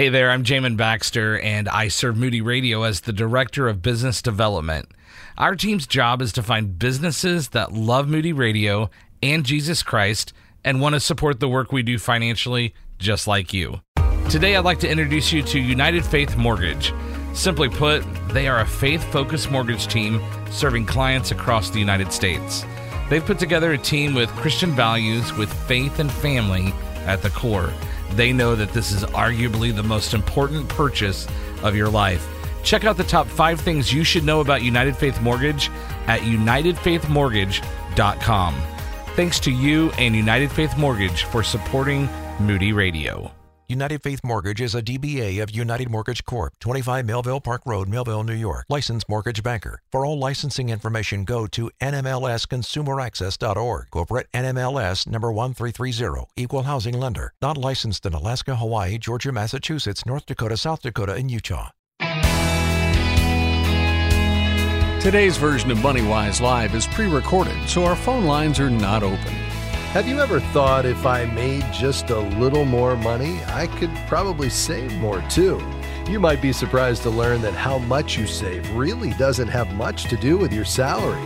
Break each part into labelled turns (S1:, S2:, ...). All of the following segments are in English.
S1: Hey there, I'm Jamin Baxter, and I serve Moody Radio as the Director of Business Development. Our team's job is to find businesses that love Moody Radio and Jesus Christ and want to support the work we do financially, just like you. Today, I'd like to introduce you to United Faith Mortgage. Simply put, they are a faith focused mortgage team serving clients across the United States. They've put together a team with Christian values with faith and family at the core. They know that this is arguably the most important purchase of your life. Check out the top five things you should know about United Faith Mortgage at UnitedFaithMortgage.com. Thanks to you and United Faith Mortgage for supporting Moody Radio.
S2: United Faith Mortgage is a DBA of United Mortgage Corp., 25 Melville Park Road, Melville, New York. Licensed mortgage banker. For all licensing information, go to nmlsconsumeraccess.org. Corporate NMLS number 1330. Equal housing lender. Not licensed in Alaska, Hawaii, Georgia, Massachusetts, North Dakota, South Dakota, and Utah.
S3: Today's version of MoneyWise Live is pre recorded, so our phone lines are not open.
S4: Have you ever thought if I made just a little more money, I could probably save more too? You might be surprised to learn that how much you save really doesn't have much to do with your salary.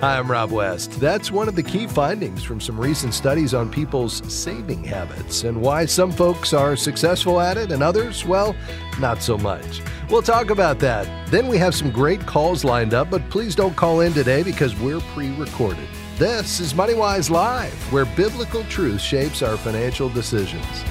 S4: Hi, I'm Rob West. That's one of the key findings from some recent studies on people's saving habits and why some folks are successful at it and others, well, not so much. We'll talk about that. Then we have some great calls lined up, but please don't call in today because we're pre recorded. This is MoneyWise Live, where biblical truth shapes our financial decisions.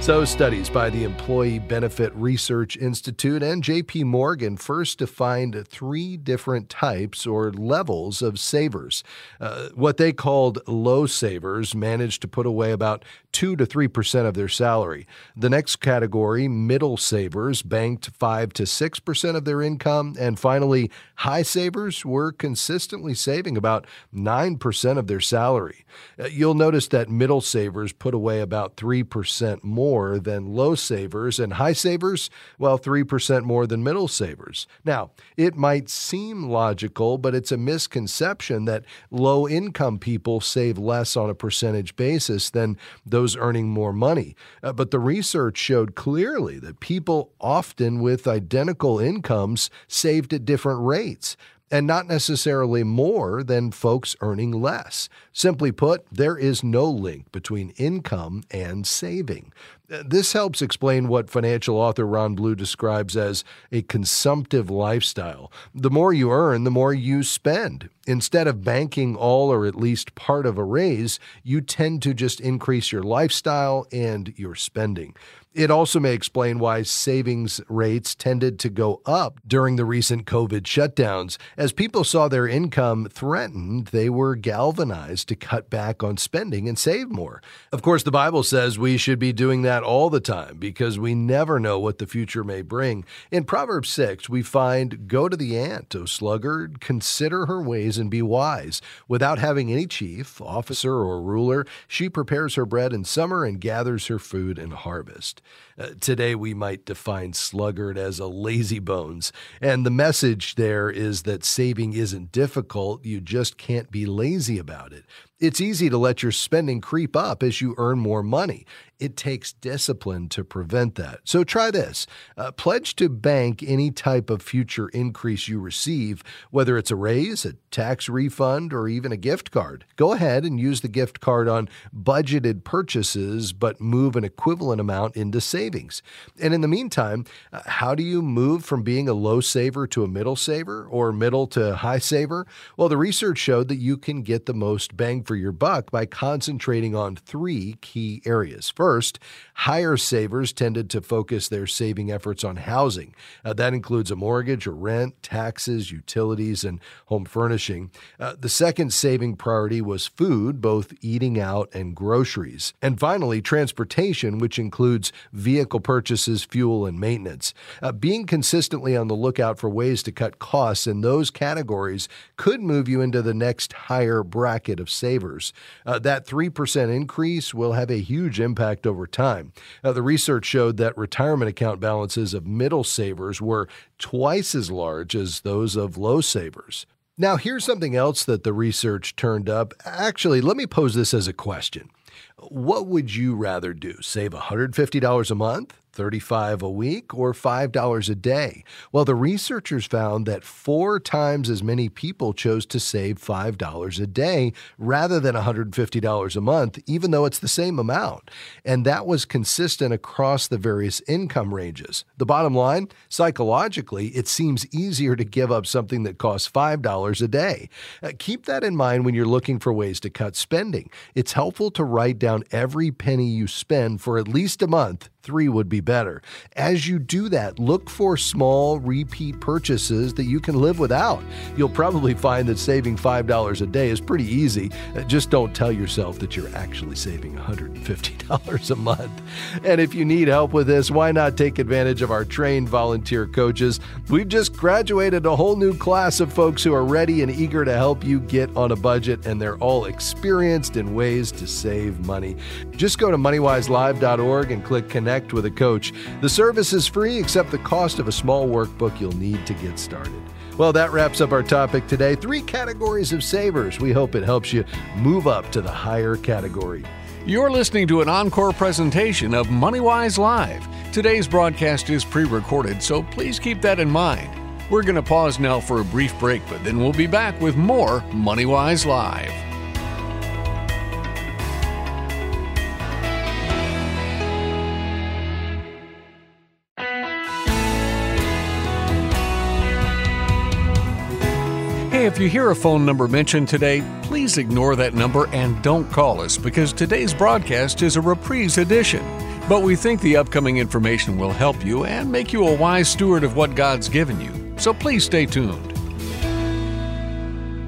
S4: So, studies by the Employee Benefit Research Institute and JP Morgan first defined three different types or levels of savers. Uh, what they called low savers managed to put away about 2 to 3% of their salary. The next category, middle savers, banked 5 to 6% of their income. And finally, high savers were consistently saving about 9% of their salary. Uh, you'll notice that middle savers put away about 3% more more than low savers, and high savers, well, 3% more than middle savers. Now, it might seem logical, but it's a misconception that low income people save less on a percentage basis than those earning more money. Uh, but the research showed clearly that people often with identical incomes saved at different rates and not necessarily more than folks earning less. Simply put, there is no link between income and saving. This helps explain what financial author Ron Blue describes as a consumptive lifestyle. The more you earn, the more you spend. Instead of banking all or at least part of a raise, you tend to just increase your lifestyle and your spending. It also may explain why savings rates tended to go up during the recent COVID shutdowns. As people saw their income threatened, they were galvanized to cut back on spending and save more. Of course, the Bible says we should be doing that all the time because we never know what the future may bring. In Proverbs 6, we find Go to the ant, O sluggard, consider her ways and be wise. Without having any chief, officer, or ruler, she prepares her bread in summer and gathers her food in harvest. Uh, today, we might define sluggard as a lazy bones. And the message there is that saving isn't difficult, you just can't be lazy about it. It's easy to let your spending creep up as you earn more money. It takes discipline to prevent that. So try this uh, pledge to bank any type of future increase you receive, whether it's a raise, a tax refund, or even a gift card. Go ahead and use the gift card on budgeted purchases, but move an equivalent amount into savings. And in the meantime, uh, how do you move from being a low saver to a middle saver or middle to high saver? Well, the research showed that you can get the most bang for your buck by concentrating on three key areas. First, higher savers tended to focus their saving efforts on housing. Uh, that includes a mortgage or rent, taxes, utilities, and home furnishing. Uh, the second saving priority was food, both eating out and groceries. And finally, transportation, which includes vehicle purchases, fuel, and maintenance. Uh, being consistently on the lookout for ways to cut costs in those categories could move you into the next higher bracket of savers savers. Uh, that 3% increase will have a huge impact over time. Uh, the research showed that retirement account balances of middle savers were twice as large as those of low savers. Now, here's something else that the research turned up. Actually, let me pose this as a question. What would you rather do? Save $150 a month? 35 a week or $5 a day. Well, the researchers found that four times as many people chose to save $5 a day rather than $150 a month, even though it's the same amount. And that was consistent across the various income ranges. The bottom line psychologically, it seems easier to give up something that costs $5 a day. Uh, keep that in mind when you're looking for ways to cut spending. It's helpful to write down every penny you spend for at least a month three would be better. As you do that, look for small repeat purchases that you can live without. You'll probably find that saving $5 a day is pretty easy. Uh, just don't tell yourself that you're actually saving $150 a month. And if you need help with this, why not take advantage of our trained volunteer coaches? We've just graduated a whole new class of folks who are ready and eager to help you get on a budget, and they're all experienced in ways to save money. Just go to moneywiselive.org and click connect connect with a coach. The service is free except the cost of a small workbook you'll need to get started. Well, that wraps up our topic today. Three categories of savers. We hope it helps you move up to the higher category.
S3: You're listening to an encore presentation of MoneyWise Live. Today's broadcast is pre recorded, so please keep that in mind. We're going to pause now for a brief break, but then we'll be back with more MoneyWise Live. Hey, if you hear a phone number mentioned today, please ignore that number and don't call us because today's broadcast is a reprise edition. But we think the upcoming information will help you and make you a wise steward of what God's given you. So please stay tuned.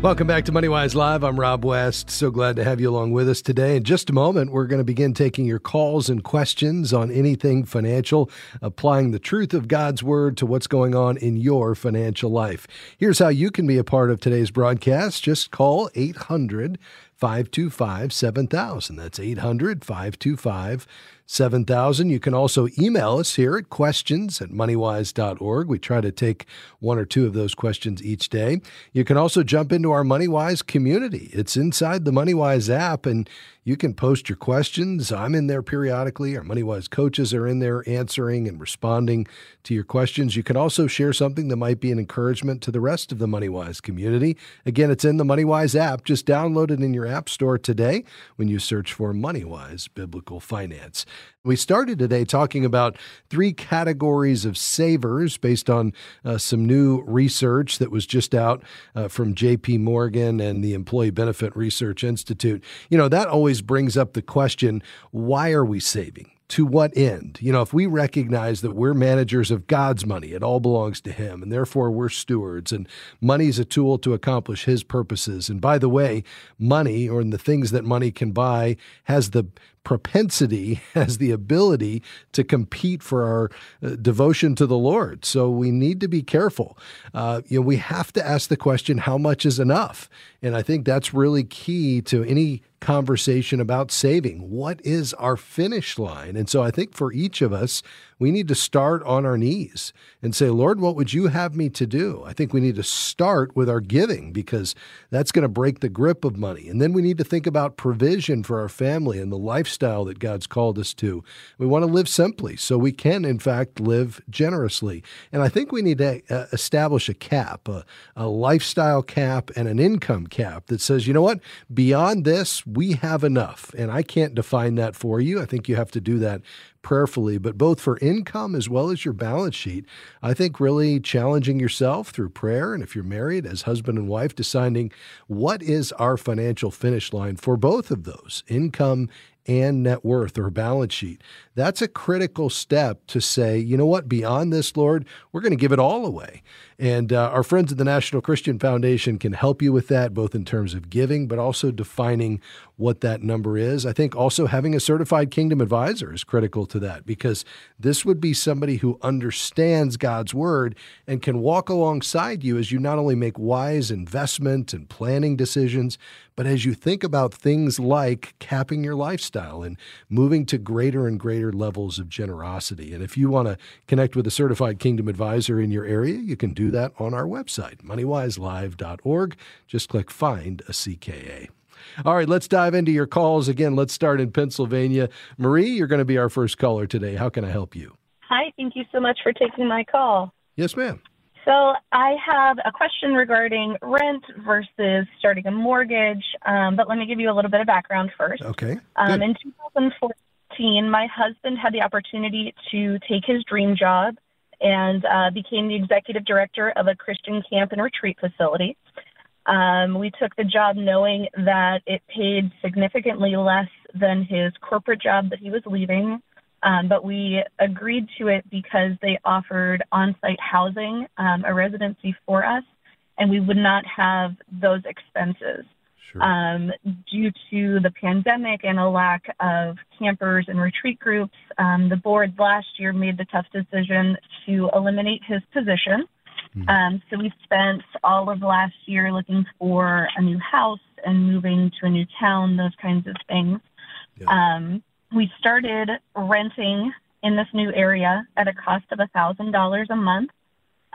S4: Welcome back to MoneyWise Live. I'm Rob West. So glad to have you along with us today. In just a moment, we're going to begin taking your calls and questions on anything financial, applying the truth of God's Word to what's going on in your financial life. Here's how you can be a part of today's broadcast. Just call 800 525 7000. That's 800 525 7000. You can also email us here at questions at moneywise.org. We try to take one or two of those questions each day. You can also jump into our MoneyWise community. It's inside the MoneyWise app, and you can post your questions. I'm in there periodically. Our MoneyWise coaches are in there answering and responding to your questions. You can also share something that might be an encouragement to the rest of the MoneyWise community. Again, it's in the MoneyWise app. Just download it in your app store today when you search for MoneyWise Biblical Finance. We started today talking about three categories of savers based on uh, some new research that was just out uh, from JP Morgan and the Employee Benefit Research Institute. You know, that always brings up the question why are we saving? To what end? You know, if we recognize that we're managers of God's money, it all belongs to Him, and therefore we're stewards, and money is a tool to accomplish His purposes. And by the way, money, or the things that money can buy, has the propensity, has the ability to compete for our uh, devotion to the Lord. So we need to be careful. Uh, you know, we have to ask the question, how much is enough? And I think that's really key to any conversation about saving. What is our finish line? And so I think for each of us, we need to start on our knees and say, Lord, what would you have me to do? I think we need to start with our giving because that's going to break the grip of money. And then we need to think about provision for our family and the lifestyle that God's called us to. We want to live simply so we can, in fact, live generously. And I think we need to uh, establish a cap, a, a lifestyle cap, and an income cap that says, you know what, beyond this, we have enough. And I can't define that for you. I think you have to do that prayerfully, but both for income as well as your balance sheet, I think really challenging yourself through prayer. And if you're married, as husband and wife, deciding what is our financial finish line for both of those income and net worth or balance sheet. That's a critical step to say, you know what, beyond this, Lord, we're going to give it all away. And uh, our friends at the National Christian Foundation can help you with that, both in terms of giving, but also defining what that number is. I think also having a certified kingdom advisor is critical to that because this would be somebody who understands God's word and can walk alongside you as you not only make wise investment and planning decisions, but as you think about things like capping your lifestyle and moving to greater and greater levels of generosity. And if you want to connect with a certified kingdom advisor in your area, you can do that on our website, moneywiselive.org. Just click Find a CKA. All right, let's dive into your calls again. Let's start in Pennsylvania. Marie, you're going to be our first caller today. How can I help you?
S5: Hi, thank you so much for taking my call.
S4: Yes, ma'am.
S5: So, I have a question regarding rent versus starting a mortgage, um, but let me give you a little bit of background first.
S4: Okay.
S5: Um, in 2014, my husband had the opportunity to take his dream job and uh, became the executive director of a Christian camp and retreat facility. Um, we took the job knowing that it paid significantly less than his corporate job that he was leaving, um, but we agreed to it because they offered on site housing, um, a residency for us, and we would not have those expenses.
S4: Sure.
S5: Um, due to the pandemic and a lack of campers and retreat groups, um, the board last year made the tough decision to eliminate his position.
S4: Mhm.
S5: Um, so we spent all of last year looking for a new house and moving to a new town, those kinds of things.
S4: Yeah.
S5: Um, we started renting in this new area at a cost of $1,000 a month.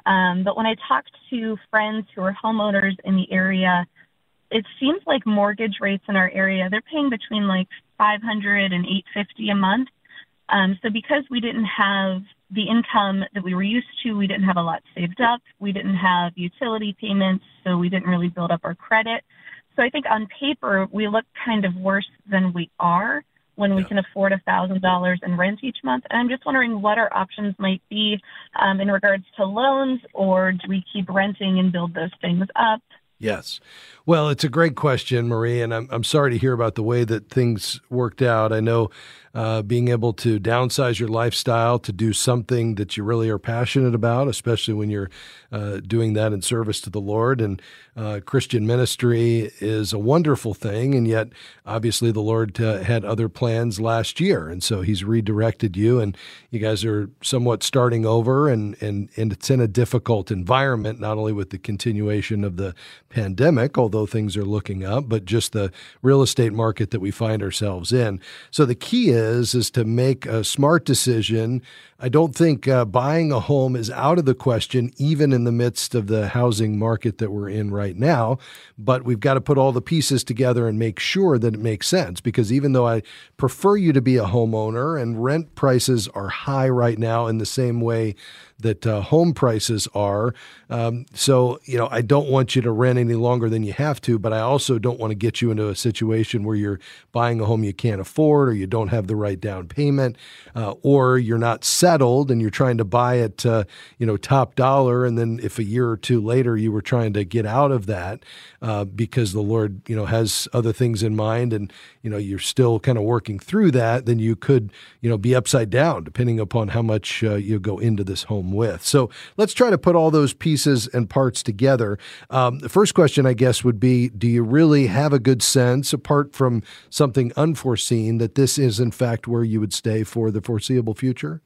S5: Um, but when I talked to friends who are homeowners in the area, it seems like mortgage rates in our area they're paying between like 500 and 850 a month. Um, so because we didn't have the income that we were used to, we didn't have a lot saved up. We didn't have utility payments, so we didn't really build up our credit. So I think on paper we look kind of worse than we are when we
S4: Yeah.
S5: can afford a thousand dollars in rent each month. And I'm just wondering what our options might be um, in regards to loans, or do we keep renting and build those things up?
S4: Yes. Well, it's a great question, Marie, and I'm, I'm sorry to hear about the way that things worked out. I know uh, being able to downsize your lifestyle to do something that you really are passionate about, especially when you're uh, doing that in service to the Lord. And uh, Christian ministry is a wonderful thing, and yet obviously the Lord uh, had other plans last year, and so He's redirected you, and you guys are somewhat starting over, and and and it's in a difficult environment, not only with the continuation of the pandemic, although things are looking up, but just the real estate market that we find ourselves in. So the key is is to make a smart decision. I don't think uh, buying a home is out of the question, even in the midst of the housing market that we're in right now. But we've got to put all the pieces together and make sure that it makes sense. Because even though I prefer you to be a homeowner and rent prices are high right now in the same way that uh, home prices are. Um, so, you know, I don't want you to rent any longer than you have to, but I also don't want to get you into a situation where you're buying a home you can't afford or you don't have the right down payment uh, or you're not settled and you're trying to buy it, uh, you know, top dollar. And then if a year or two later you were trying to get out of that uh, because the Lord, you know, has other things in mind and, you know, you're still kind of working through that, then you could, you know, be upside down depending upon how much uh, you go into this home with. So let's try to put all those pieces and parts together. Um, the first question, I guess, would be Do you really have a good sense, apart from something unforeseen, that this is, in fact, where you would stay for the foreseeable future?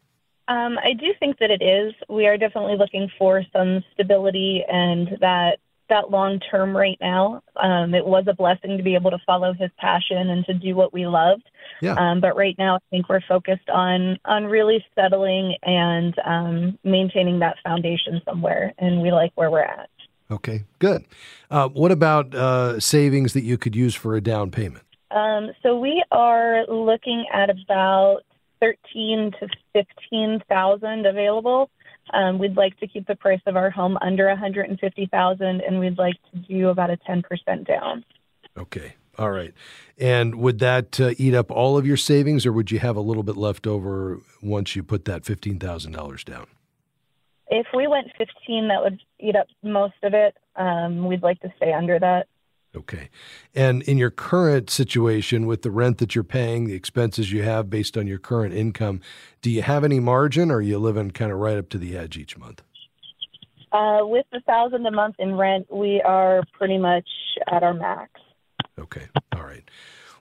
S5: Um, I do think that it is. We are definitely looking for some stability and that that long term right now. Um, it was a blessing to be able to follow his passion and to do what we loved.
S4: Yeah.
S5: Um, but right now, I think we're focused on on really settling and um, maintaining that foundation somewhere, and we like where we're at.
S4: Okay, good. Uh, what about uh, savings that you could use for a down payment?
S5: Um, so we are looking at about thirteen to fifteen thousand available. Um, we'd like to keep the price of our home under one hundred and fifty thousand, and we'd like to do about a ten percent down.
S4: Okay. All right. And would that uh, eat up all of your savings, or would you have a little bit left over once you put that $15,000 down?
S5: If we went fifteen, that would eat up most of it. Um, we'd like to stay under that.
S4: Okay. And in your current situation with the rent that you're paying, the expenses you have based on your current income, do you have any margin or are you living kind of right up to the edge each month?
S5: Uh, with the thousand a month in rent, we are pretty much at our max.
S4: Okay. All right.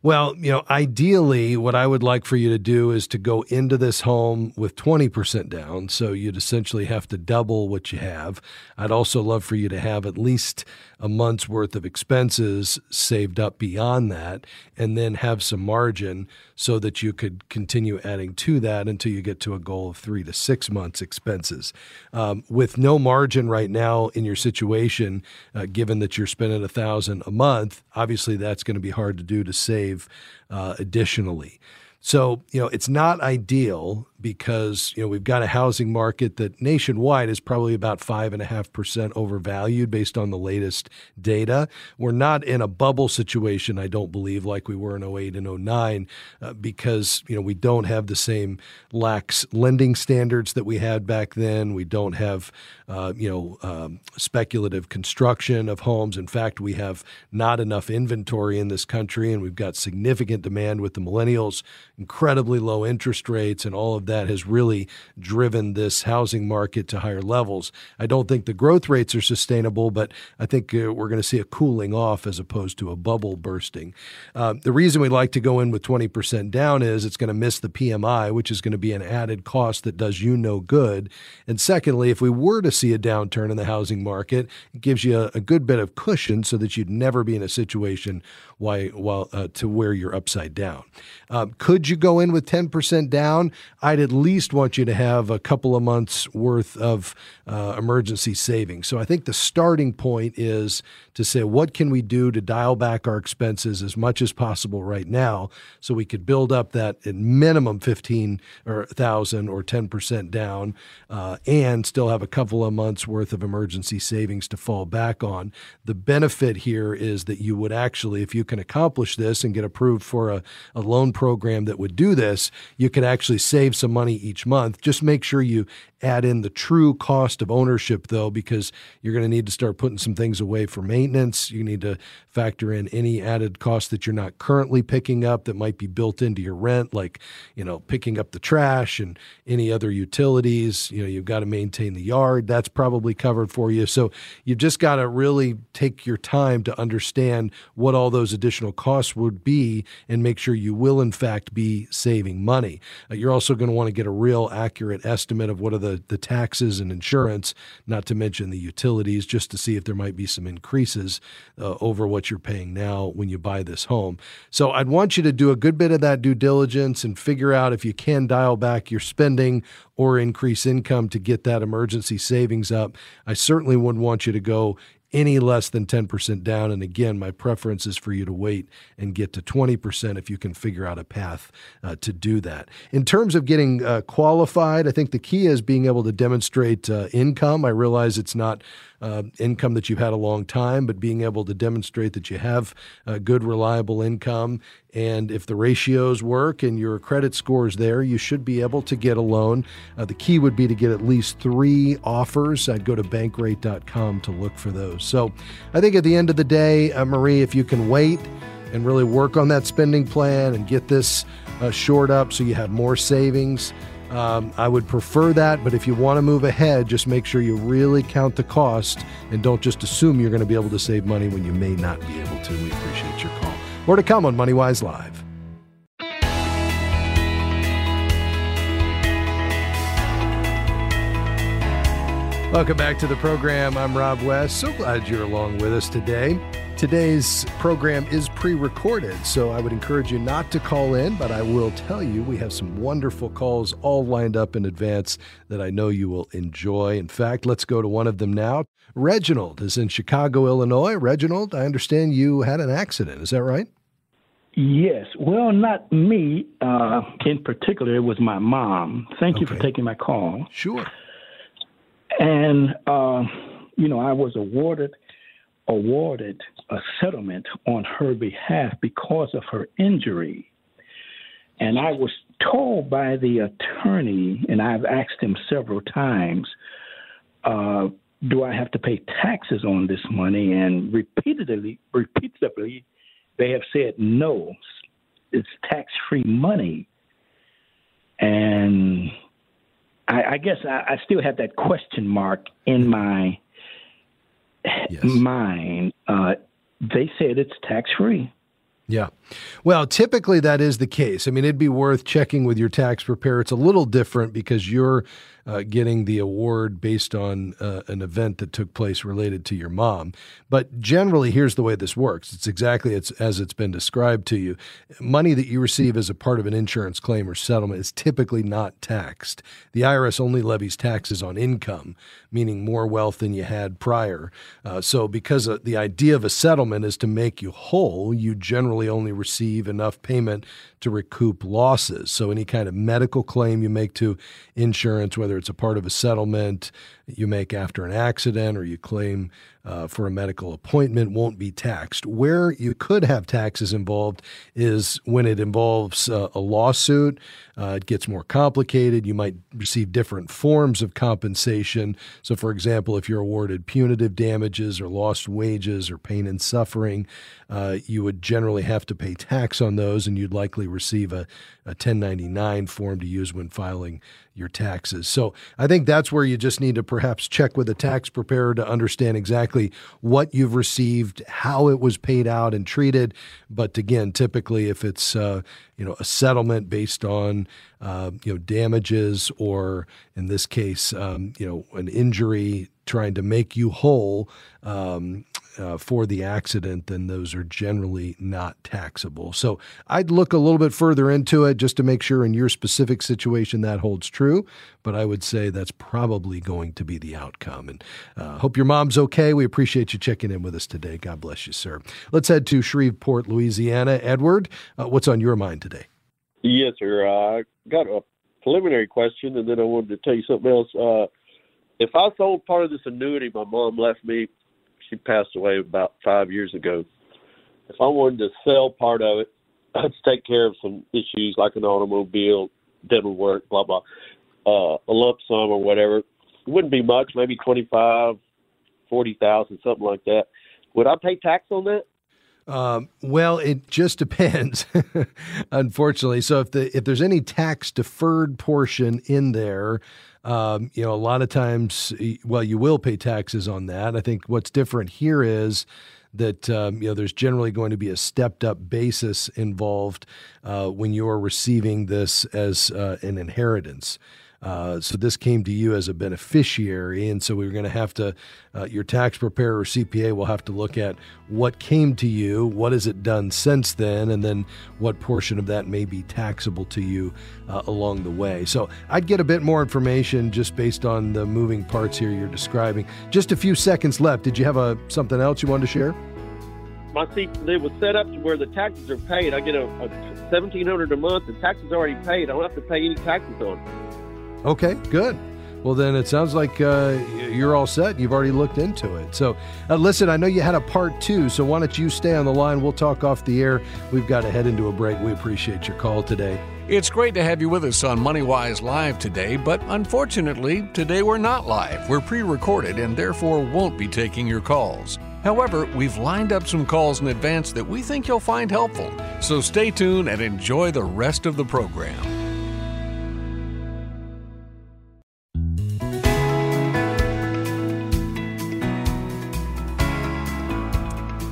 S4: Well, you know, ideally, what I would like for you to do is to go into this home with 20% down. So you'd essentially have to double what you have. I'd also love for you to have at least a month's worth of expenses saved up beyond that, and then have some margin so that you could continue adding to that until you get to a goal of three to six months expenses. Um, with no margin right now in your situation, uh, given that you're spending a thousand a month, obviously that's going to be hard to do to save uh, additionally. So, you know, it's not ideal because you know we've got a housing market that nationwide is probably about five and a half percent overvalued based on the latest data. We're not in a bubble situation, I don't believe, like we were in 08 and 09, uh, because you know we don't have the same lax lending standards that we had back then. We don't have uh, you know um, speculative construction of homes. In fact, we have not enough inventory in this country, and we've got significant demand with the millennials, incredibly low interest rates, and all of that has really driven this housing market to higher levels. I don't think the growth rates are sustainable, but I think uh, we're going to see a cooling off as opposed to a bubble bursting. Uh, the reason we like to go in with 20% down is it's going to miss the PMI, which is going to be an added cost that does you no good. And secondly, if we were to see a downturn in the housing market, it gives you a, a good bit of cushion so that you'd never be in a situation why, while, uh, to where you're upside down. Um, could you go in with 10% down? I'd at least want you to have a couple of months worth of uh, emergency savings. So I think the starting point is to say, what can we do to dial back our expenses as much as possible right now so we could build up that at minimum 15 or 1,000 or 10% down uh, and still have a couple of months worth of emergency savings to fall back on. The benefit here is that you would actually, if you can accomplish this and get approved for a, a loan program that would do this, you could actually save some money each month. Just make sure you add in the true cost of ownership, though, because you're going to need to start putting some things away for maintenance. You need to factor in any added cost that you're not currently picking up that might be built into your rent, like, you know, picking up the trash and any other utilities. You know, you've got to maintain the yard. That's probably covered for you. So you've just got to really take your time to understand what all those additional costs would be and make sure you will, in fact, be saving money. Uh, you're also going to want to get a real accurate estimate of what are the the, the taxes and insurance, not to mention the utilities, just to see if there might be some increases uh, over what you're paying now when you buy this home. So I'd want you to do a good bit of that due diligence and figure out if you can dial back your spending or increase income to get that emergency savings up. I certainly wouldn't want you to go any less than 10% down. And again, my preference is for you to wait and get to 20% if you can figure out a path uh, to do that. In terms of getting uh, qualified, I think the key is being able to demonstrate uh, income. I realize it's not uh, income that you've had a long time, but being able to demonstrate that you have a good, reliable income. And if the ratios work and your credit score is there, you should be able to get a loan. Uh, the key would be to get at least three offers. I'd go to bankrate.com to look for those. So I think at the end of the day, uh, Marie, if you can wait and really work on that spending plan and get this uh, shored up so you have more savings. Um, I would prefer that, but if you want to move ahead, just make sure you really count the cost and don't just assume you're going to be able to save money when you may not be able to. We appreciate your call. More to come on MoneyWise Live. Welcome back to the program. I'm Rob West. So glad you're along with us today. Today's program is pre recorded, so I would encourage you not to call in, but I will tell you we have some wonderful calls all lined up in advance that I know you will enjoy. In fact, let's go to one of them now. Reginald is in Chicago, Illinois. Reginald, I understand you had an accident. Is that right?
S6: Yes. Well, not me uh, in particular. It was my mom. Thank okay. you for taking my call.
S4: Sure.
S6: And, uh, you know, I was awarded awarded a settlement on her behalf because of her injury. And I was told by the attorney, and I've asked him several times, uh, do I have to pay taxes on this money? And repeatedly, repeatedly, they have said no, it's tax-free money. And I, I guess I, I still have that question mark in my yes. mine, uh, they said it's tax free.
S4: Yeah. Well, typically that is the case. I mean, it'd be worth checking with your tax preparer. It's a little different because you're uh, getting the award based on uh, an event that took place related to your mom. But generally, here's the way this works it's exactly as it's been described to you. Money that you receive as a part of an insurance claim or settlement is typically not taxed. The IRS only levies taxes on income, meaning more wealth than you had prior. Uh, so, because uh, the idea of a settlement is to make you whole, you generally only receive enough payment to recoup losses. So, any kind of medical claim you make to insurance, whether it's a part of a settlement you make after an accident or you claim uh, for a medical appointment won't be taxed. Where you could have taxes involved is when it involves uh, a lawsuit. Uh, it gets more complicated. You might receive different forms of compensation. So, for example, if you're awarded punitive damages or lost wages or pain and suffering, uh, you would generally have to pay tax on those, and you'd likely receive a, a 1099 form to use when filing your taxes. So I think that's where you just need to perhaps check with a tax preparer to understand exactly what you've received, how it was paid out and treated. But again, typically if it's uh, you know a settlement based on uh, you know damages or in this case um, you know an injury trying to make you whole um, uh, for the accident, then those are generally not taxable. So I'd look a little bit further into it just to make sure in your specific situation that holds true. But I would say that's probably going to be the outcome. And uh, hope your mom's okay. We appreciate you checking in with us today. God bless you, sir. Let's head to Shreveport, Louisiana. Edward, uh, what's on your mind today?
S7: Yes, sir. I got a preliminary question, and then I wanted to tell you something else. Uh, if I sold part of this annuity my mom left me she passed away about five years ago. If I wanted to sell part of it, I'd take care of some issues like an automobile, dental work, blah blah, uh, a lump sum or whatever. It wouldn't be much, maybe twenty five, forty thousand, something like that. Would I pay tax on that?
S4: Um, well, it just depends, unfortunately. So if the if there's any tax deferred portion in there, um, you know, a lot of times, well, you will pay taxes on that. I think what's different here is that um, you know there's generally going to be a stepped up basis involved uh, when you're receiving this as uh, an inheritance. Uh, so this came to you as a beneficiary, and so we are going to have to, uh, your tax preparer or CPA will have to look at what came to you, what has it done since then, and then what portion of that may be taxable to you uh, along the way. So I'd get a bit more information just based on the moving parts here you're describing. Just a few seconds left. Did you have a something else you wanted to share?
S7: My seat it was set up to where the taxes are paid. I get a, a seventeen hundred a month. The taxes are already paid. I don't have to pay any taxes on. It.
S4: Okay, good. Well, then it sounds like uh, you're all set. You've already looked into it. So, uh, listen, I know you had a part two, so why don't you stay on the line? We'll talk off the air. We've got to head into a break. We appreciate your call today.
S3: It's great to have you with us on MoneyWise Live today, but unfortunately, today we're not live. We're pre recorded and therefore won't be taking your calls. However, we've lined up some calls in advance that we think you'll find helpful. So stay tuned and enjoy the rest of the program.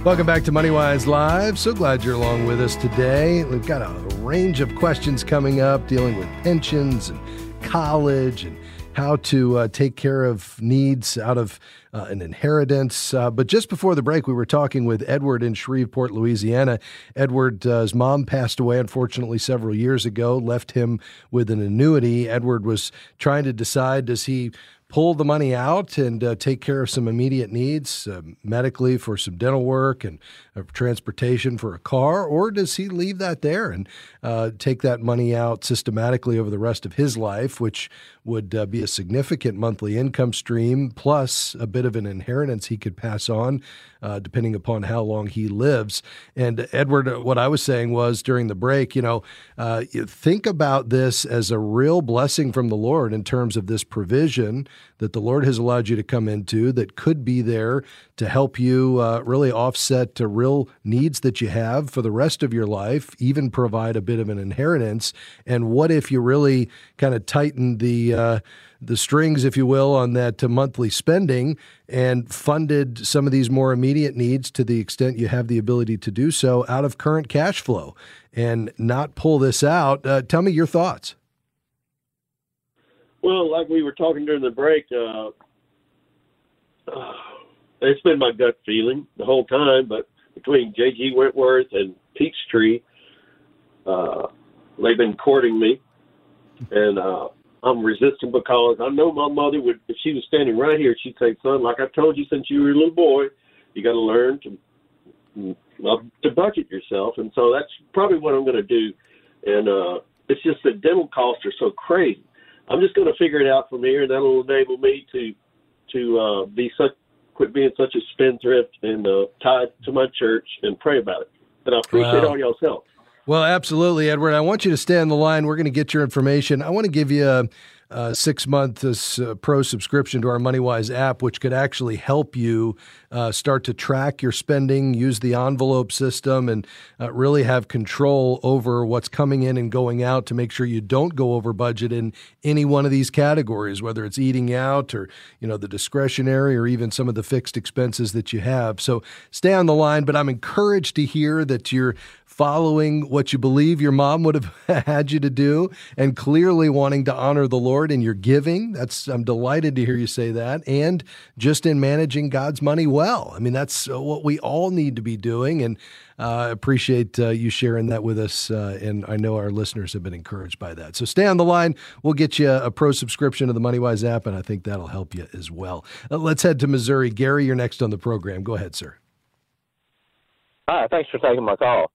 S4: Welcome back to MoneyWise Live. So glad you're along with us today. We've got a range of questions coming up dealing with pensions and college and how to uh, take care of needs out of uh, an inheritance. Uh, but just before the break, we were talking with Edward in Shreveport, Louisiana. Edward's mom passed away, unfortunately, several years ago, left him with an annuity. Edward was trying to decide does he pull the money out and uh, take care of some immediate needs uh, medically for some dental work and uh, transportation for a car, or does he leave that there and uh, take that money out systematically over the rest of his life, which would uh, be a significant monthly income stream plus a bit of an inheritance he could pass on, uh, depending upon how long he lives. And Edward, what I was saying was during the break, you know, think about this as a real blessing from the Lord in terms of this provision that the Lord has allowed you to come into that could be there to help you uh, really offset the real needs that you have for the rest of your life, even provide a bit of an inheritance. And what if you really kind of tighten the uh, the strings, if you will, on that uh, monthly spending and funded some of these more immediate needs to the extent you have the ability to do so out of current cash flow and not pull this out. Uh, tell me your thoughts.
S7: Well, like we were talking during the break, uh, uh, it's been my gut feeling the whole time, but between J.G. Wentworth and Peachtree, uh, they've been courting me, and uh, I'm resistant because I know my mother would, if she was standing right here, she'd say, "Son, like I told you since you were a little boy, you got to learn to to budget yourself." And so that's probably what I'm going to do. And uh, it's just that dental costs are so crazy. I'm just going to figure it out from here, and that'll enable me to to uh, be such quit being such a spendthrift and uh, tied to my church and pray about it. And I appreciate wow. all y'all's help.
S4: Well, absolutely, Edward. I want you to stay on the line. We're going to get your information. I want to give you a, a six month uh, pro subscription to our MoneyWise app, which could actually help you uh, start to track your spending, use the envelope system, and uh, really have control over what's coming in and going out to make sure you don't go over budget in any one of these categories, whether it's eating out or you know the discretionary or even some of the fixed expenses that you have. So stay on the line. But I'm encouraged to hear that you're following what you believe your mom would have had you to do and clearly wanting to honor the Lord in your giving. That's I'm delighted to hear you say that and just in managing God's money well. I mean that's what we all need to be doing and uh, appreciate uh, you sharing that with us. Uh, and I know our listeners have been encouraged by that. So stay on the line. We'll get you a pro subscription to the MoneyWise app, and I think that'll help you as well. Uh, let's head to Missouri. Gary, you're next on the program. Go ahead, sir.
S8: Hi, thanks for taking my call.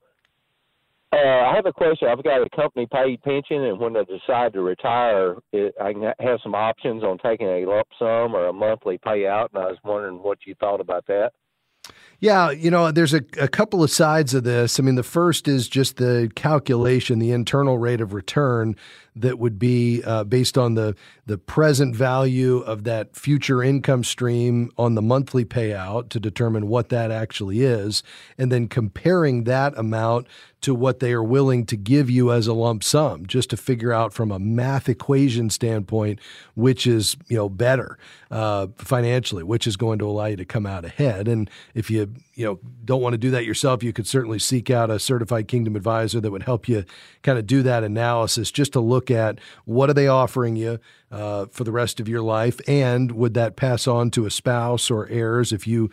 S8: Uh, I have a question. I've got a company paid pension, and when I decide to retire, it, I have some options on taking a lump sum or a monthly payout. And I was wondering what you thought about that.
S4: Yeah, you know, there's a, a couple of sides of this. I mean, the first is just the calculation, the internal rate of return that would be uh, based on the the present value of that future income stream on the monthly payout to determine what that actually is, and then comparing that amount to what they are willing to give you as a lump sum, just to figure out from a math equation standpoint which is you know better uh, financially, which is going to allow you to come out ahead. And if you you know don't want to do that yourself, you could certainly seek out a certified kingdom advisor that would help you kind of do that analysis, just to look at what are they offering you uh, for the rest of your life, and would that pass on to a spouse or heirs if you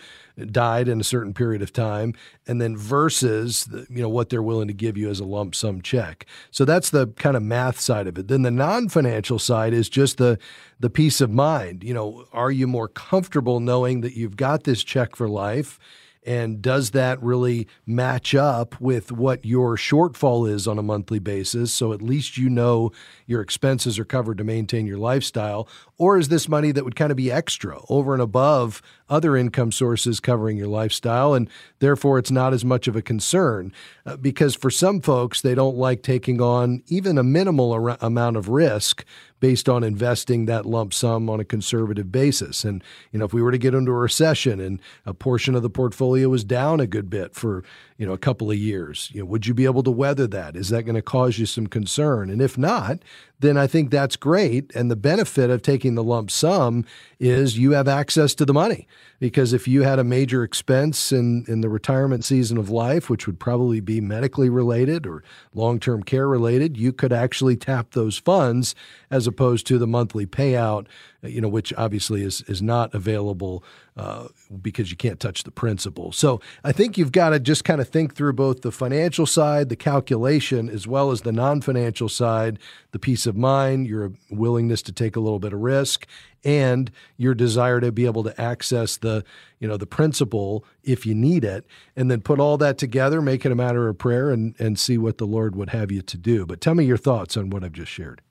S4: died in a certain period of time, and then versus the, you know what they're willing to give you as a lump sum check. So that's the kind of math side of it. Then the non-financial side is just the the peace of mind. You know, are you more comfortable knowing that you've got this check for life? And does that really match up with what your shortfall is on a monthly basis? So at least you know your expenses are covered to maintain your lifestyle. Or is this money that would kind of be extra over and above other income sources covering your lifestyle? And therefore, it's not as much of a concern. Uh, because for some folks, they don't like taking on even a minimal ar- amount of risk based on investing that lump sum on a conservative basis. And, you know, if we were to get into a recession and a portion of the portfolio was down a good bit for, you know, a couple of years, you know, would you be able to weather that? Is that going to cause you some concern? And if not, then I think that's great. And the benefit of taking the lump sum is you have access to the money. Because if you had a major expense in, in the retirement season of life, which would probably be medically related or long term care related, you could actually tap those funds as opposed to the monthly payout, you know, which obviously is, is not available uh, because you can't touch the principal. So I think you've got to just kind of think through both the financial side, the calculation, as well as the non financial side, the peace of mind, your willingness to take a little bit of risk, and your desire to be able to access the you know the principal if you need it and then put all that together make it a matter of prayer and and see what the lord would have you to do but tell me your thoughts on what i've just shared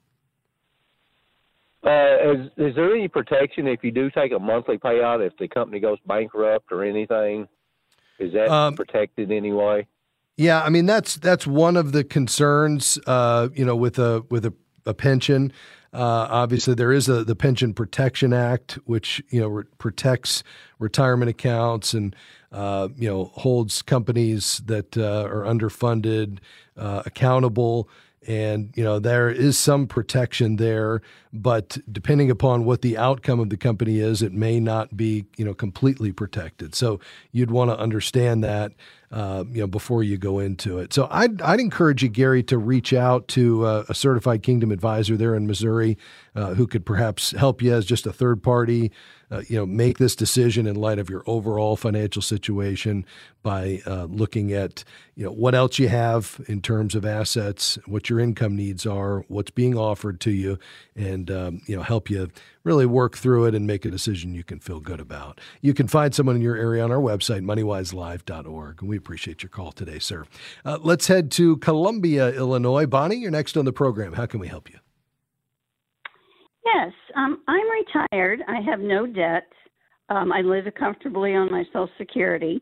S8: uh, is, is there any protection if you do take a monthly payout if the company goes bankrupt or anything? Is that um, protected anyway?
S4: Yeah, I mean that's that's one of the concerns. Uh, you know, with a with a, a pension. Uh, obviously, there is a the Pension Protection Act, which you know re- protects retirement accounts and uh, you know holds companies that uh, are underfunded uh, accountable And, you know, there is some protection there, but depending upon what the outcome of the company is, it may not be, you know, completely protected. So you'd want to understand that, uh, you know, before you go into it. So I'd, I'd encourage you, Gary, to reach out to uh, a certified kingdom advisor there in Missouri uh, who could perhaps help you as just a third party uh, you know, make this decision in light of your overall financial situation by uh, looking at, you know, what else you have in terms of assets, what your income needs are, what's being offered to you, and, um, you know, help you really work through it and make a decision you can feel good about. You can find someone in your area on our website, moneywiselive.org. And we appreciate your call today, sir. Uh, let's head to Columbia, Illinois. Bonnie, you're next on the program. How can we help you?
S9: Yes, um, I'm retired. I have no debt. Um, I live comfortably on my Social Security.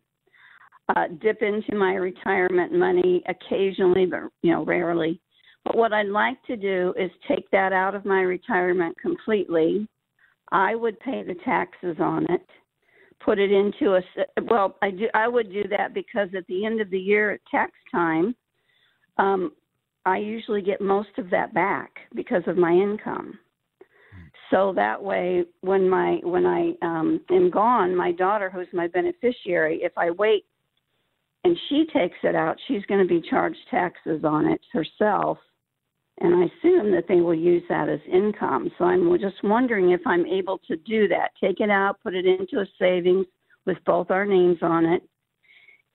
S9: Uh, dip into my retirement money occasionally, but you know, rarely. But what I'd like to do is take that out of my retirement completely. I would pay the taxes on it, put it into a well. I do. I would do that because at the end of the year, at tax time, um, I usually get most of that back because of my income so that way when my when i um am gone my daughter who's my beneficiary if i wait and she takes it out she's going to be charged taxes on it herself. And i assume that they will use that as income. So i'm just wondering if i'm able to do that. Take it out put it into a savings with both our names on it.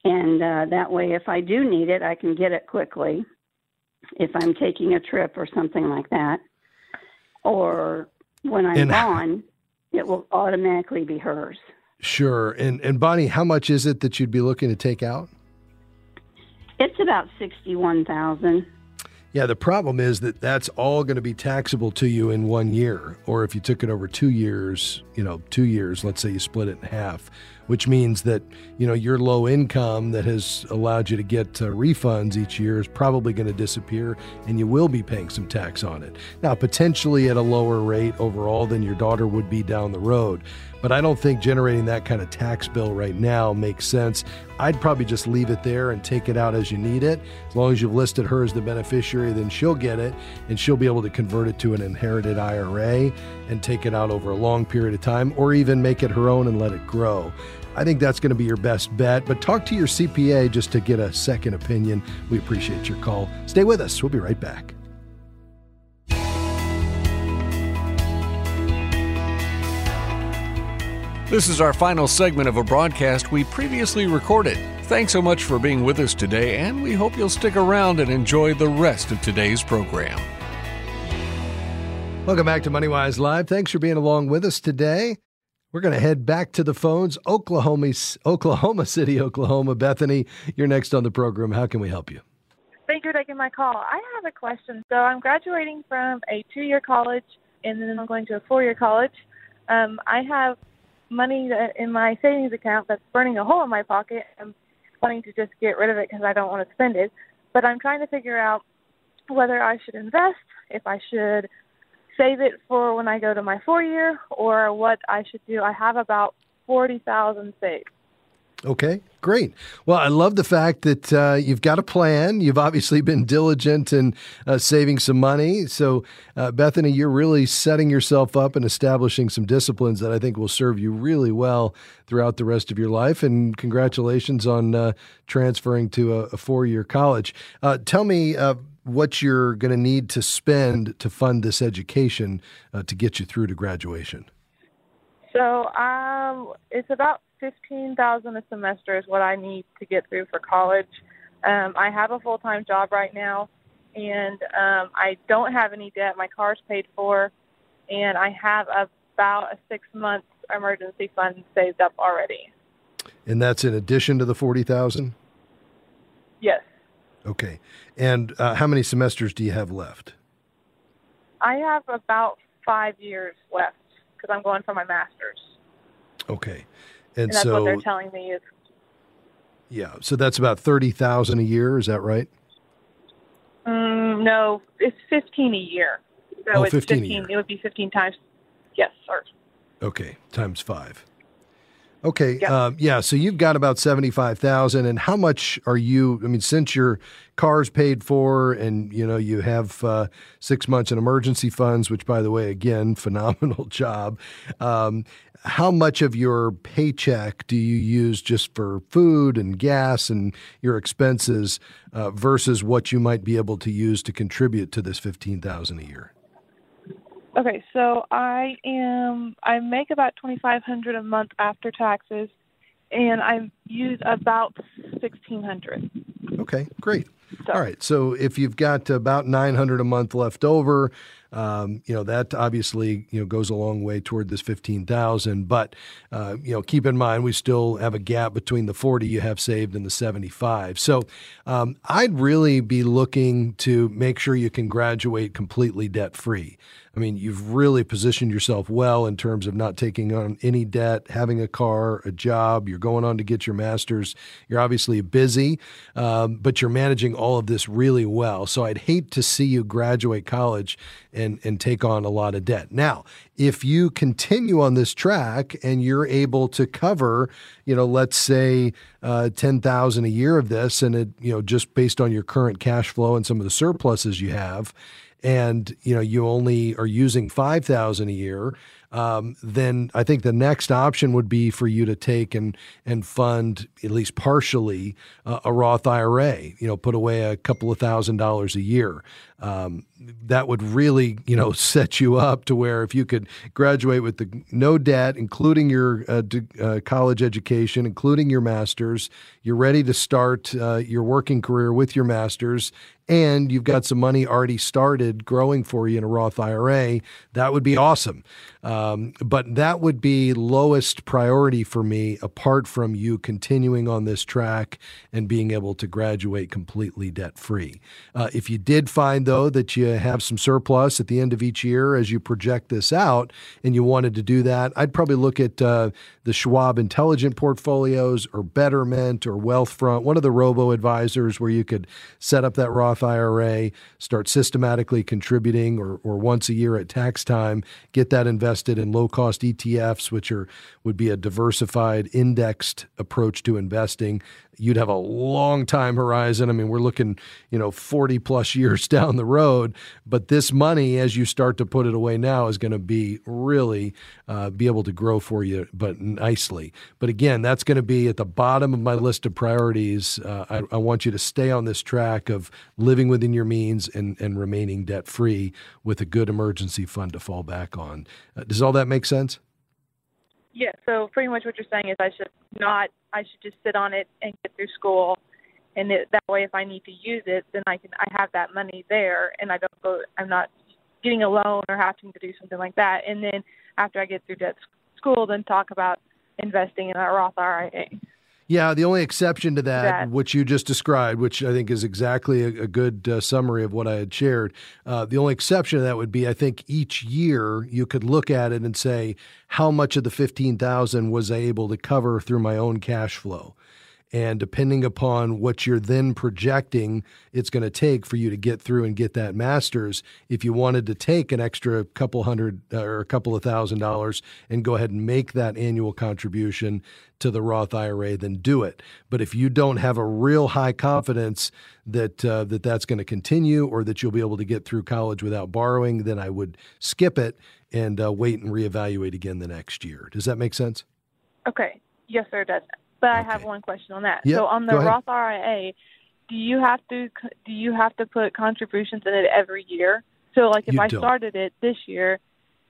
S9: And uh, that way if i do need it i can get it quickly if i'm taking a trip or something like that. Or when I'm and, gone, it will automatically be hers.
S4: Sure. And and Bonnie, how much is it that you'd be looking to take out?
S9: It's about sixty-one thousand.
S4: Yeah, the problem is that that's all going to be taxable to you in one year. Or if you took it over two years, you know, two years, let's say you split it in half, which means that, you know, your low income that has allowed you to get uh, refunds each year is probably going to disappear and you will be paying some tax on it. Now, potentially at a lower rate overall than your daughter would be down the road. But I don't think generating that kind of tax bill right now makes sense. I'd probably just leave it there and take it out as you need it. As long as you've listed her as the beneficiary, then she'll get it and she'll be able to convert it to an inherited IRA and take it out over a long period of time or even make it her own and let it grow. I think that's going to be your best bet, but talk to your CPA just to get a second opinion. We appreciate your call. Stay with us. We'll be right back.
S3: This is our final segment of a broadcast we previously recorded. Thanks so much for being with us today, and we hope you'll stick around and enjoy the rest of today's program.
S4: Welcome back to MoneyWise Live. Thanks for being along with us today. We're going to head back to the phones. Oklahoma, Oklahoma City, Oklahoma. Bethany, you're next on the program. How can we help you?
S10: Thank you for taking my call. I have a question. So I'm graduating from a two-year college, and then I'm going to a four-year college. Um, I have money that in my savings account that's burning a hole in my pocket. I'm wanting to just get rid of it because I don't want to spend it. But I'm trying to figure out whether I should invest, if I should save it for when I go to my four year, or what I should do. I have about forty thousand saved.
S4: Okay, great. Well, I love the fact that uh, you've got a plan. You've obviously been diligent in uh, saving some money. So, uh, Bethany, you're really setting yourself up and establishing some disciplines that I think will serve you really well throughout the rest of your life. And congratulations on uh, transferring to a, a four year college. Uh, tell me uh, what you're going to need to spend to fund this education to get you through to graduation.
S10: So, um, it's about fifteen thousand a semester is what I need to get through for college. Um, I have a full time job right now, and um, I don't have any debt. My car's paid for, and I have about a six month emergency fund saved up already.
S4: And that's in addition to the forty thousand.
S10: Yes.
S4: Okay. And uh, how many semesters do you have left?
S10: I have about five years left because I'm going for my master's.
S4: Okay.
S10: And, and that's so, what they're telling me is.
S4: Yeah, so that's about thirty thousand a year. Is that right?
S10: Mm, no, it's fifteen a year. So
S4: oh,
S10: it's
S4: 15,
S10: 15 It would be fifteen times. Yes, sir.
S4: Okay, times five. Okay.
S10: Yep.
S4: Um, yeah. So you've got about seventy-five thousand, and how much are you? I mean, since your car's paid for, and you know you have uh, six months in emergency funds, which, by the way, again, phenomenal job. Um, how much of your paycheck do you use just for food and gas and your expenses uh, versus what you might be able to use to contribute to this fifteen thousand a year?
S10: Okay, so I am I make about twenty five hundred a month after taxes, and I use about sixteen hundred.
S4: Okay, great.
S10: So-
S4: All right. So if you've got about 900 a month left over, um, you know, that obviously, you know, goes a long way toward this 15,000. But, uh, you know, keep in mind, we still have a gap between the 40 you have saved and the 75. So um, I'd really be looking to make sure you can graduate completely debt free. I mean, you've really positioned yourself well in terms of not taking on any debt, having a car, a job. You're going on to get your master's. You're obviously busy, um, but you're managing all of this really well. So I'd hate to see you graduate college and take on a lot of debt. Now, if you continue on this track and you're able to cover, you know, let's say uh, ten thousand a year of this, and it, you know, just based on your current cash flow and some of the surpluses you have, and you know you only are using 5000 a year um, then i think the next option would be for you to take and and fund at least partially uh, a roth ira you know put away a couple of thousand dollars a year um, that would really you know set you up to where if you could graduate with the no debt including your uh, d- uh, college education including your masters you're ready to start uh, your working career with your masters and you've got some money already started growing for you in a Roth IRA, that would be awesome. Um, but that would be lowest priority for me, apart from you continuing on this track and being able to graduate completely debt free. Uh, if you did find, though, that you have some surplus at the end of each year as you project this out and you wanted to do that, I'd probably look at uh, the Schwab Intelligent Portfolios or Betterment or Wealthfront, one of the robo advisors where you could set up that Roth IRA, start systematically contributing or, or once a year at tax time, get that invested in low cost ETFs, which are would be a diversified indexed approach to investing. You'd have a long time horizon. I mean, we're looking, you know, 40 plus years down the road. But this money, as you start to put it away now, is going to be really uh, be able to grow for you, but nicely. But again, that's going to be at the bottom of my list of priorities. Uh, I, I want you to stay on this track of living within your means and, and remaining debt free with a good emergency fund to fall back on. Uh, does all that make sense?
S10: Yeah, so pretty much what you're saying is I should not, I should just sit on it and get through school, and it, that way, if I need to use it, then I can, I have that money there, and I don't go, I'm not getting a loan or having to do something like that. And then after I get through debt school, then talk about investing in a Roth IRA.
S4: Yeah, the only exception to that,
S10: That-
S4: which you just described, which I think is exactly a, a good uh, summary of what I had shared, uh, the only exception to that would be I think each year you could look at it and say, how much of the 15,000 was I able to cover through my own cash flow? And depending upon what you're then projecting it's going to take for you to get through and get that master's, if you wanted to take an extra couple hundred uh, or a couple of thousand dollars and go ahead and make that annual contribution to the Roth IRA, then do it. But if you don't have a real high confidence that uh, that that's going to continue or that you'll be able to get through college without borrowing, then I would skip it and uh, wait and reevaluate again the next year. Does that make sense?
S10: Okay. Yes, sir, it does. But I have one question on that.
S4: Yep,
S10: So on the. Roth IRA, do you have to do you have to put contributions in it every year? So like if
S4: You
S10: I
S4: don't.
S10: started it this year,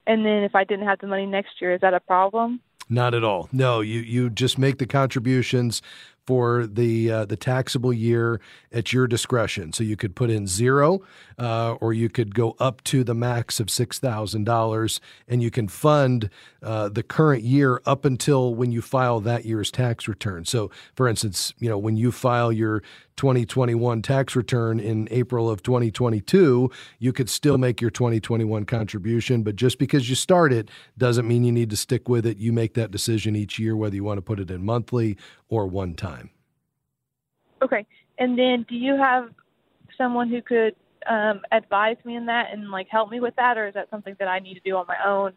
S10: and then if I didn't have the money next year, is that a problem?
S4: Not at all. No, you you just make the contributions for the uh, the taxable year at your discretion. So you could put in zero, uh, or you could go up to the max of six thousand dollars, and you can fund uh, the current year up until when you file that year's tax return. So, for instance, you know when you file your 2021 tax return in April of 2022, you could still make your 2021 contribution. But just because you start it doesn't mean you need to stick with it. You make that decision each year whether you want to put it in monthly or one time.
S10: Okay. And then do you have someone who could um, advise me in that and like help me with that, or is that something that I need to do on my own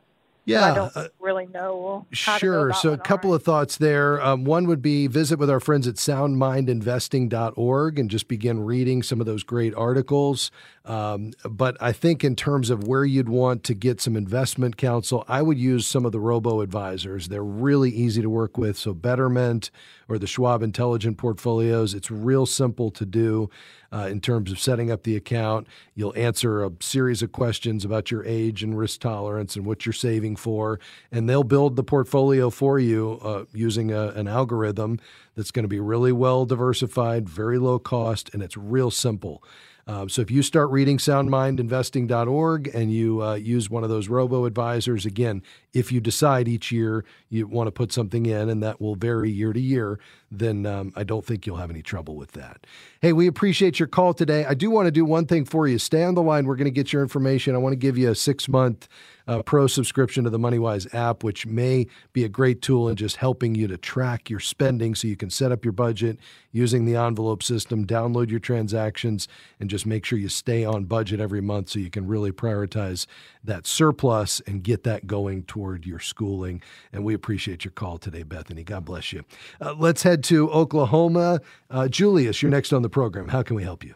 S4: Yeah,
S10: I don't
S4: uh,
S10: really know how to go
S4: Sure. So, a couple of thoughts there. Um, one would be visit with our friends at soundmindinvesting.org and just begin reading some of those great articles. Um, but I think, in terms of where you'd want to get some investment counsel, I would use some of the robo advisors. They're really easy to work with. So, Betterment or the Schwab Intelligent Portfolios, it's real simple to do uh, in terms of setting up the account. You'll answer a series of questions about your age and risk tolerance and what you're saving for, and they'll build the portfolio for you uh, using a, an algorithm that's going to be really well diversified, very low cost, and it's real simple. Um, so if you start reading soundmindinvesting.org and you uh, use one of those robo advisors, again, if you decide each year you want to put something in, and that will vary year to year, then um, I don't think you'll have any trouble with that. Hey, we appreciate your call today. I do want to do one thing for you. Stay on the line. We're going to get your information. I want to give you a six month uh, pro subscription to the MoneyWise app, which may be a great tool in just helping you to track your spending so you can set up your budget using the envelope system, download your transactions, and just make sure you stay on budget every month so you can really prioritize that surplus and get that going toward your schooling. And we appreciate your call today, Bethany. God bless you. Uh, let's head to Oklahoma. Uh, Julius, you're next on the program. How can we help you?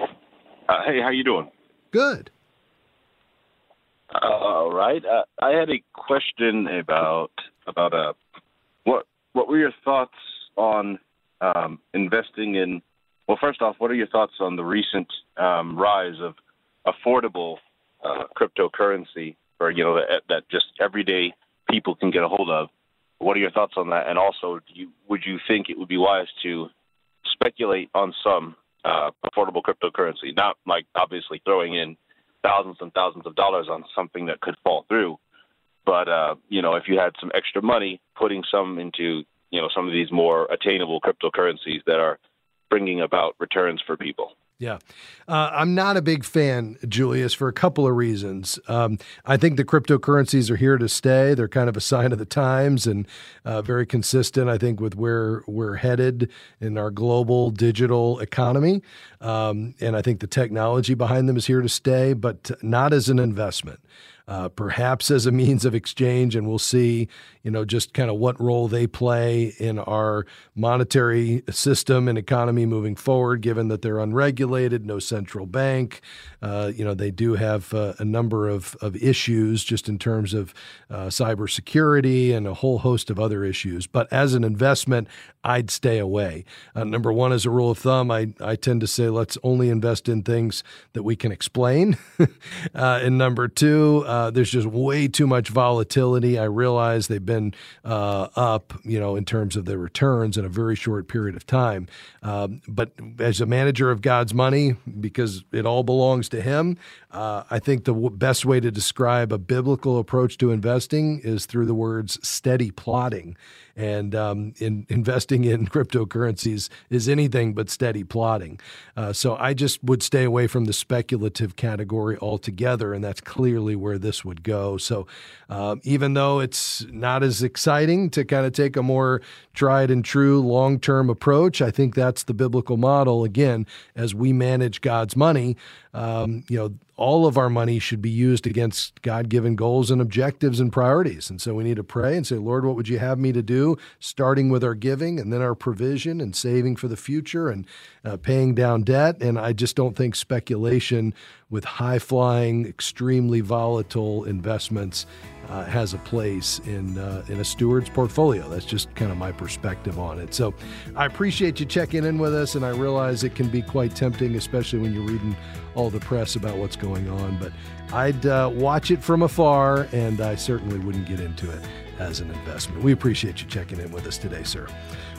S11: Uh, hey, how you doing?
S4: Good.
S11: All right. Uh, I had a question about about uh, what what were your thoughts on um, investing in? Well, first off, what are your thoughts on the recent um, rise of affordable uh, cryptocurrency, or you know that, that just everyday people can get a hold of? What are your thoughts on that? And also, you, would you think it would be wise to speculate on some uh, affordable cryptocurrency, not like obviously throwing in thousands and thousands of dollars on something that could fall through. But uh, you know, if you had some extra money, putting some into you know some of these more attainable cryptocurrencies that are bringing about returns for people.
S4: Yeah. Uh, I'm not a big fan, Julius, for a couple of reasons. Um, I think the cryptocurrencies are here to stay. They're kind of a sign of the times and uh, very consistent, I think, with where we're headed in our global digital economy. Um, and I think the technology behind them is here to stay, but not as an investment. Uh, perhaps as a means of exchange, and we'll see, you know, just kind of what role they play in our monetary system and economy moving forward. Given that they're unregulated, no central bank, uh, you know, they do have uh, a number of of issues just in terms of uh, cybersecurity and a whole host of other issues. But as an investment, I'd stay away. Uh, number one, as a rule of thumb, I I tend to say let's only invest in things that we can explain. Uh, and number two uh, there's just way too much volatility. I realize they've been uh, up, you know, in terms of their returns in a very short period of time. Um, but as a manager of God's money, because it all belongs to Him, uh, I think the w- best way to describe a biblical approach to investing is through the words steady plodding. And um, in investing in cryptocurrencies is anything but steady plodding. Uh, so I just would stay away from the speculative category altogether, and that's clearly where this would go. So uh, even though it's not as exciting to kind of take a more tried and true long term approach, I think that's the biblical model. Again, as we manage God's money, um, you know, all of our money should be used against God given goals and objectives and priorities. And so we need to pray and say, Lord, what would you have me to do? Starting with our giving and then our provision and saving for the future and uh, paying down debt. And I just don't think speculation with high flying, extremely volatile investments uh, has a place in uh, in a steward's portfolio. That's just kind of my perspective on it. So I appreciate you checking in with us, and I realize it can be quite tempting, especially when you're reading all the press about what's going on. But I'd uh, watch it from afar, and I certainly wouldn't get into it as an investment. We appreciate you checking in with us today, sir.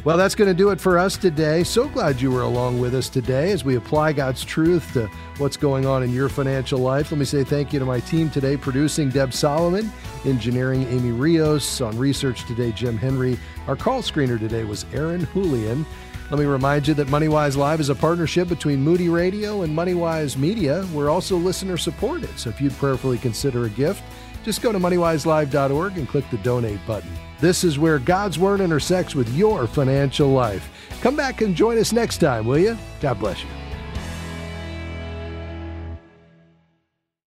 S4: Well, that's going to do it for us today. So glad you were along with us today as we apply God's truth to what's going on in your financial life. Let me say thank you to my team today producing Deb Solomon, engineering Amy Rios, on research today, Jim Henry. Our call screener today was Aaron Julian. Let me remind you that MoneyWise Live is a partnership between Moody Radio and MoneyWise Media. We're also listener supported, so if you'd prayerfully consider a gift, just go to moneywiselive.org and click the donate button. This is where God's Word intersects with your financial life. Come back and join us next time, will you? God bless you.